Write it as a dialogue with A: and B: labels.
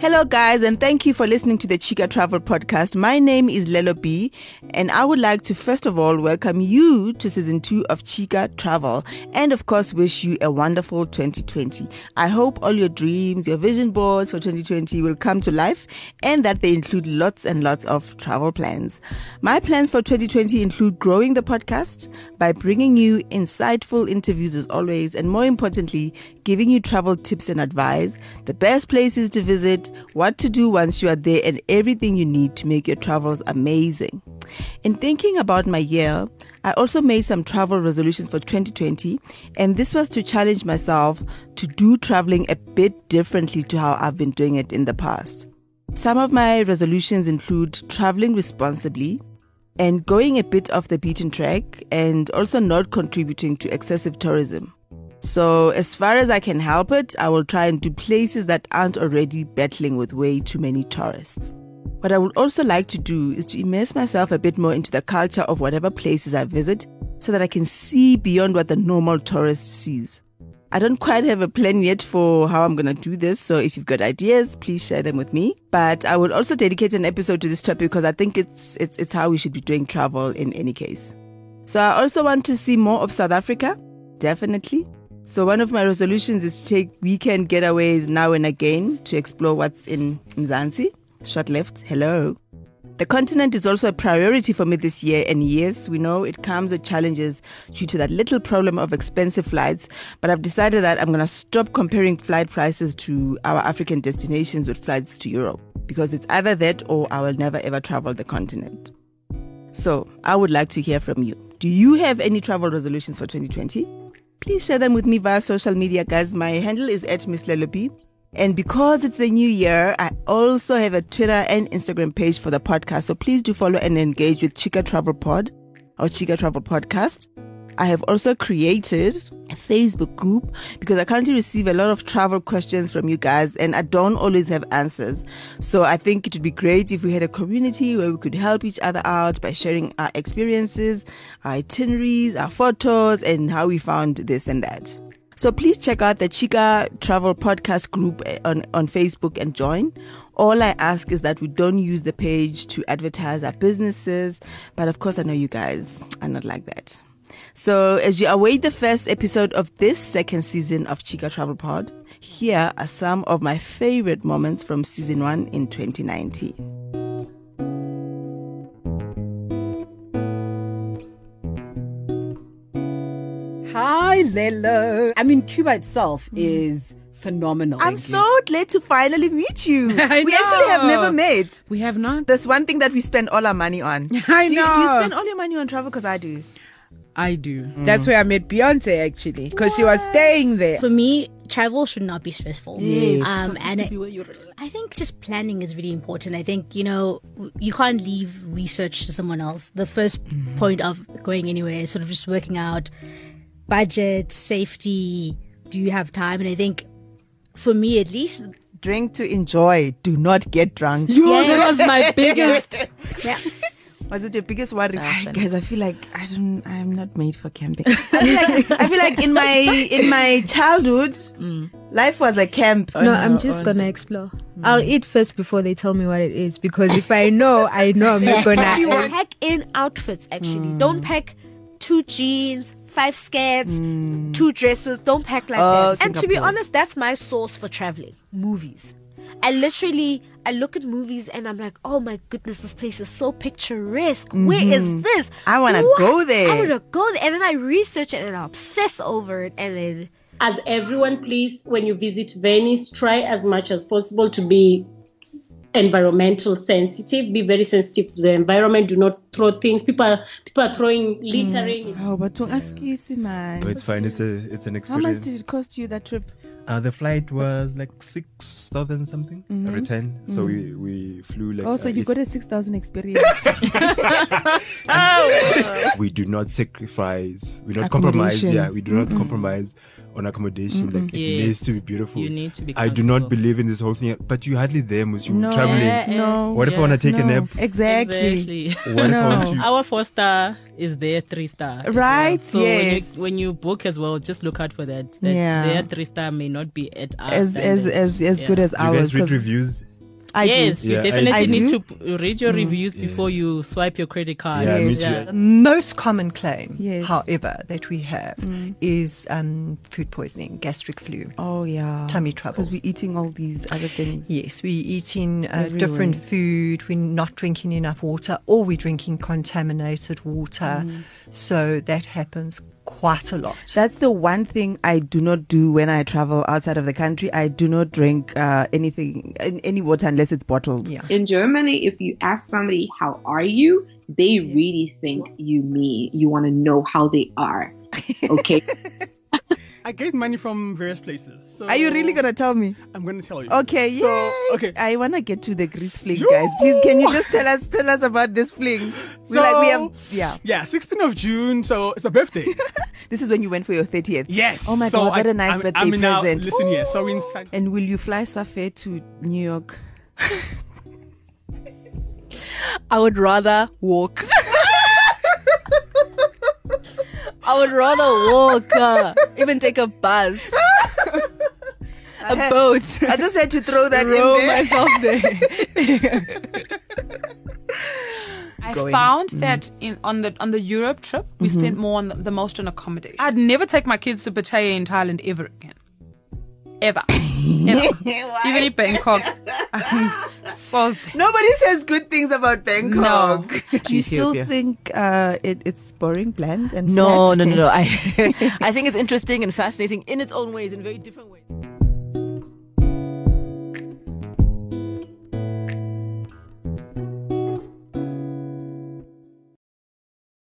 A: Hello, guys, and thank you for listening to the Chica Travel Podcast. My name is Lelo B, and I would like to first of all welcome you to season two of Chica Travel, and of course, wish you a wonderful 2020. I hope all your dreams, your vision boards for 2020 will come to life, and that they include lots and lots of travel plans. My plans for 2020 include growing the podcast by bringing you insightful interviews as always, and more importantly, giving you travel tips and advice, the best places to visit, what to do once you are there, and everything you need to make your travels amazing. In thinking about my year, I also made some travel resolutions for 2020, and this was to challenge myself to do traveling a bit differently to how I've been doing it in the past. Some of my resolutions include traveling responsibly, and going a bit off the beaten track, and also not contributing to excessive tourism. So, as far as I can help it, I will try and do places that aren't already battling with way too many tourists. What I would also like to do is to immerse myself a bit more into the culture of whatever places I visit so that I can see beyond what the normal tourist sees. I don't quite have a plan yet for how I'm going to do this, so if you've got ideas, please share them with me. But I would also dedicate an episode to this topic because I think it's it's it's how we should be doing travel in any case. So I also want to see more of South Africa, definitely. So one of my resolutions is to take weekend getaways now and again to explore what's in Mzansi. Short left, hello. The continent is also a priority for me this year, and yes, we know it comes with challenges due to that little problem of expensive flights. But I've decided that I'm going to stop comparing flight prices to our African destinations with flights to Europe because it's either that or I will never ever travel the continent. So I would like to hear from you. Do you have any travel resolutions for 2020? Please share them with me via social media, guys. My handle is at Miss Lelo B. And because it's the new year, I also have a Twitter and Instagram page for the podcast. So please do follow and engage with Chica Travel Pod or Chica Travel Podcast. I have also created a Facebook group because I currently receive a lot of travel questions from you guys and I don't always have answers. So I think it would be great if we had a community where we could help each other out by sharing our experiences, our itineraries, our photos, and how we found this and that. So please check out the Chica Travel Podcast group eh, on, on Facebook and join. All I ask is that we don't use the page to advertise our businesses, but of course I know you guys are not like that. So, as you await the first episode of this second season of Chica Travel Pod, here are some of my favorite moments from season one in 2019.
B: Hi, Lelo. I mean, Cuba itself hmm. is phenomenal.
A: I'm so glad to finally meet you.
B: I
A: we actually have never met.
B: We have not.
A: There's one thing that we spend all our money on.
B: I
A: do You, do you spend all your money on travel? Because I do.
B: I do. That's where I met Beyonce actually, because she was staying there.
C: For me, travel should not be stressful.
B: Yes.
C: Um, and I, I think just planning is really important. I think, you know, you can't leave research to someone else. The 1st point of going anywhere is sort of just working out budget, safety, do you have time? And I think for me at least,
A: Drink to enjoy. Do not get drunk.
C: Yeah.
B: that was my biggest.
C: yeah.
A: Was it your biggest worry? Ah, guys, I feel like I don't. I'm not made for camping. I feel like, I feel like in my in my childhood, mm. life was a camp.
D: No, I'm just gonna explore. Mm. I'll eat first before they tell me what it is because if I know, I know I'm not gonna.
E: pack in outfits actually. Mm. Don't pack two jeans, five skirts, two dresses. Don't pack like
A: Oh,
E: that. And to be honest, that's my source for traveling. Movies. I literally I look at movies and I'm like, oh my goodness, this place is so picturesque. Where is mm-hmm. this?
A: I wanna go there.
E: I wanna go there. And then I research it and I obsess over it and then
F: as everyone, please, when you visit Venice, try as much as possible to be environmental sensitive. Be very sensitive to the environment. Do not throw things. People are people are throwing mm. littering.
A: Oh, but don't ask easy, man.
G: But it's fine. It's a it's an experience.
A: How much did it cost you that trip?
G: Uh, the flight was like six thousand something
A: Mhm.
G: a return. So we we flew like.
A: Oh, so
G: uh,
A: you got a six thousand experience.
G: we do not sacrifice. We don't compromise. Yeah, we do not compromise on accommodation. Like it needs to be beautiful.
H: You need to be.
G: I do not believe in this whole thing. But you hardly there, Mus. You
A: no,
G: traveling.
H: Yeah,
A: no.
G: What if I want to take a nap?
A: Exactly.
H: Exactly.
G: What if I
A: No.
H: Our four star is their three star.
A: Right,
H: well. So when you when you book as well, just look out for that. that
A: Yeah.
H: Their three star may not be at our
A: As as
H: standards.
A: as as
H: Yeah.
A: good as
G: Do you
A: ours.
G: guys read
A: 'cause-
G: reviews?
A: I
H: yes,
A: do.
H: you
G: Yeah,
H: definitely
A: I
H: need
A: do.
H: to read your reviews before you swipe your credit card.
G: Yeah,
A: Yes.
G: too.
I: The most common claim,
A: Yes.
I: however, that we have is um, food poisoning, gastric flu.
A: Oh yeah.
I: Tummy
A: trouble.
I: Because
A: we're eating all these other things.
I: Yes, we're eating uh, different food, we're not drinking enough water, or we're drinking contaminated water. So that happens quite a lot.
A: That's the one thing I do not do when I travel outside of the country. I do not drink uh, anything, any water unless it's bottled.
I: Yeah.
J: In Germany, if you ask somebody, how are you? They really think you mean you want to know how they are. Okay.
K: I get money from various places. So
A: Are you really gonna tell me?
K: I'm gonna tell you.
A: Okay,
K: So
A: yay.
K: okay.
A: I wanna get to the Greece fling, guys. Please, can you just tell us tell us about this fling? We like we have yeah.
K: Yeah, 16th of June. So it's a birthday.
A: This is when you went for your thirtieth.
K: yes.
A: Oh my
K: so
A: God, what
K: I-
A: a nice
K: I'm,
A: birthday
K: I'm now,
A: present.
K: Listen here. So in San-
A: And will you fly Safair to New York?
D: I would rather walk. I would rather walk, uh, even take a bus, a boat.
A: I just had to throw that
D: Row
A: in there.
D: myself there.
L: I
A: Going.
L: found that in on the on the Europe trip, we spent more on the, the most on accommodation. I'd never take my kids to Pattaya in Thailand ever again. Ever. Ever. Even in Bangkok. so.
A: Nobody says good things about Bangkok. No. Do you still
I: Ethiopia.
A: think uh, it, it's boring, bland, and
M: No, no, no, no. I, I think it's interesting and fascinating in its own ways, in very different ways.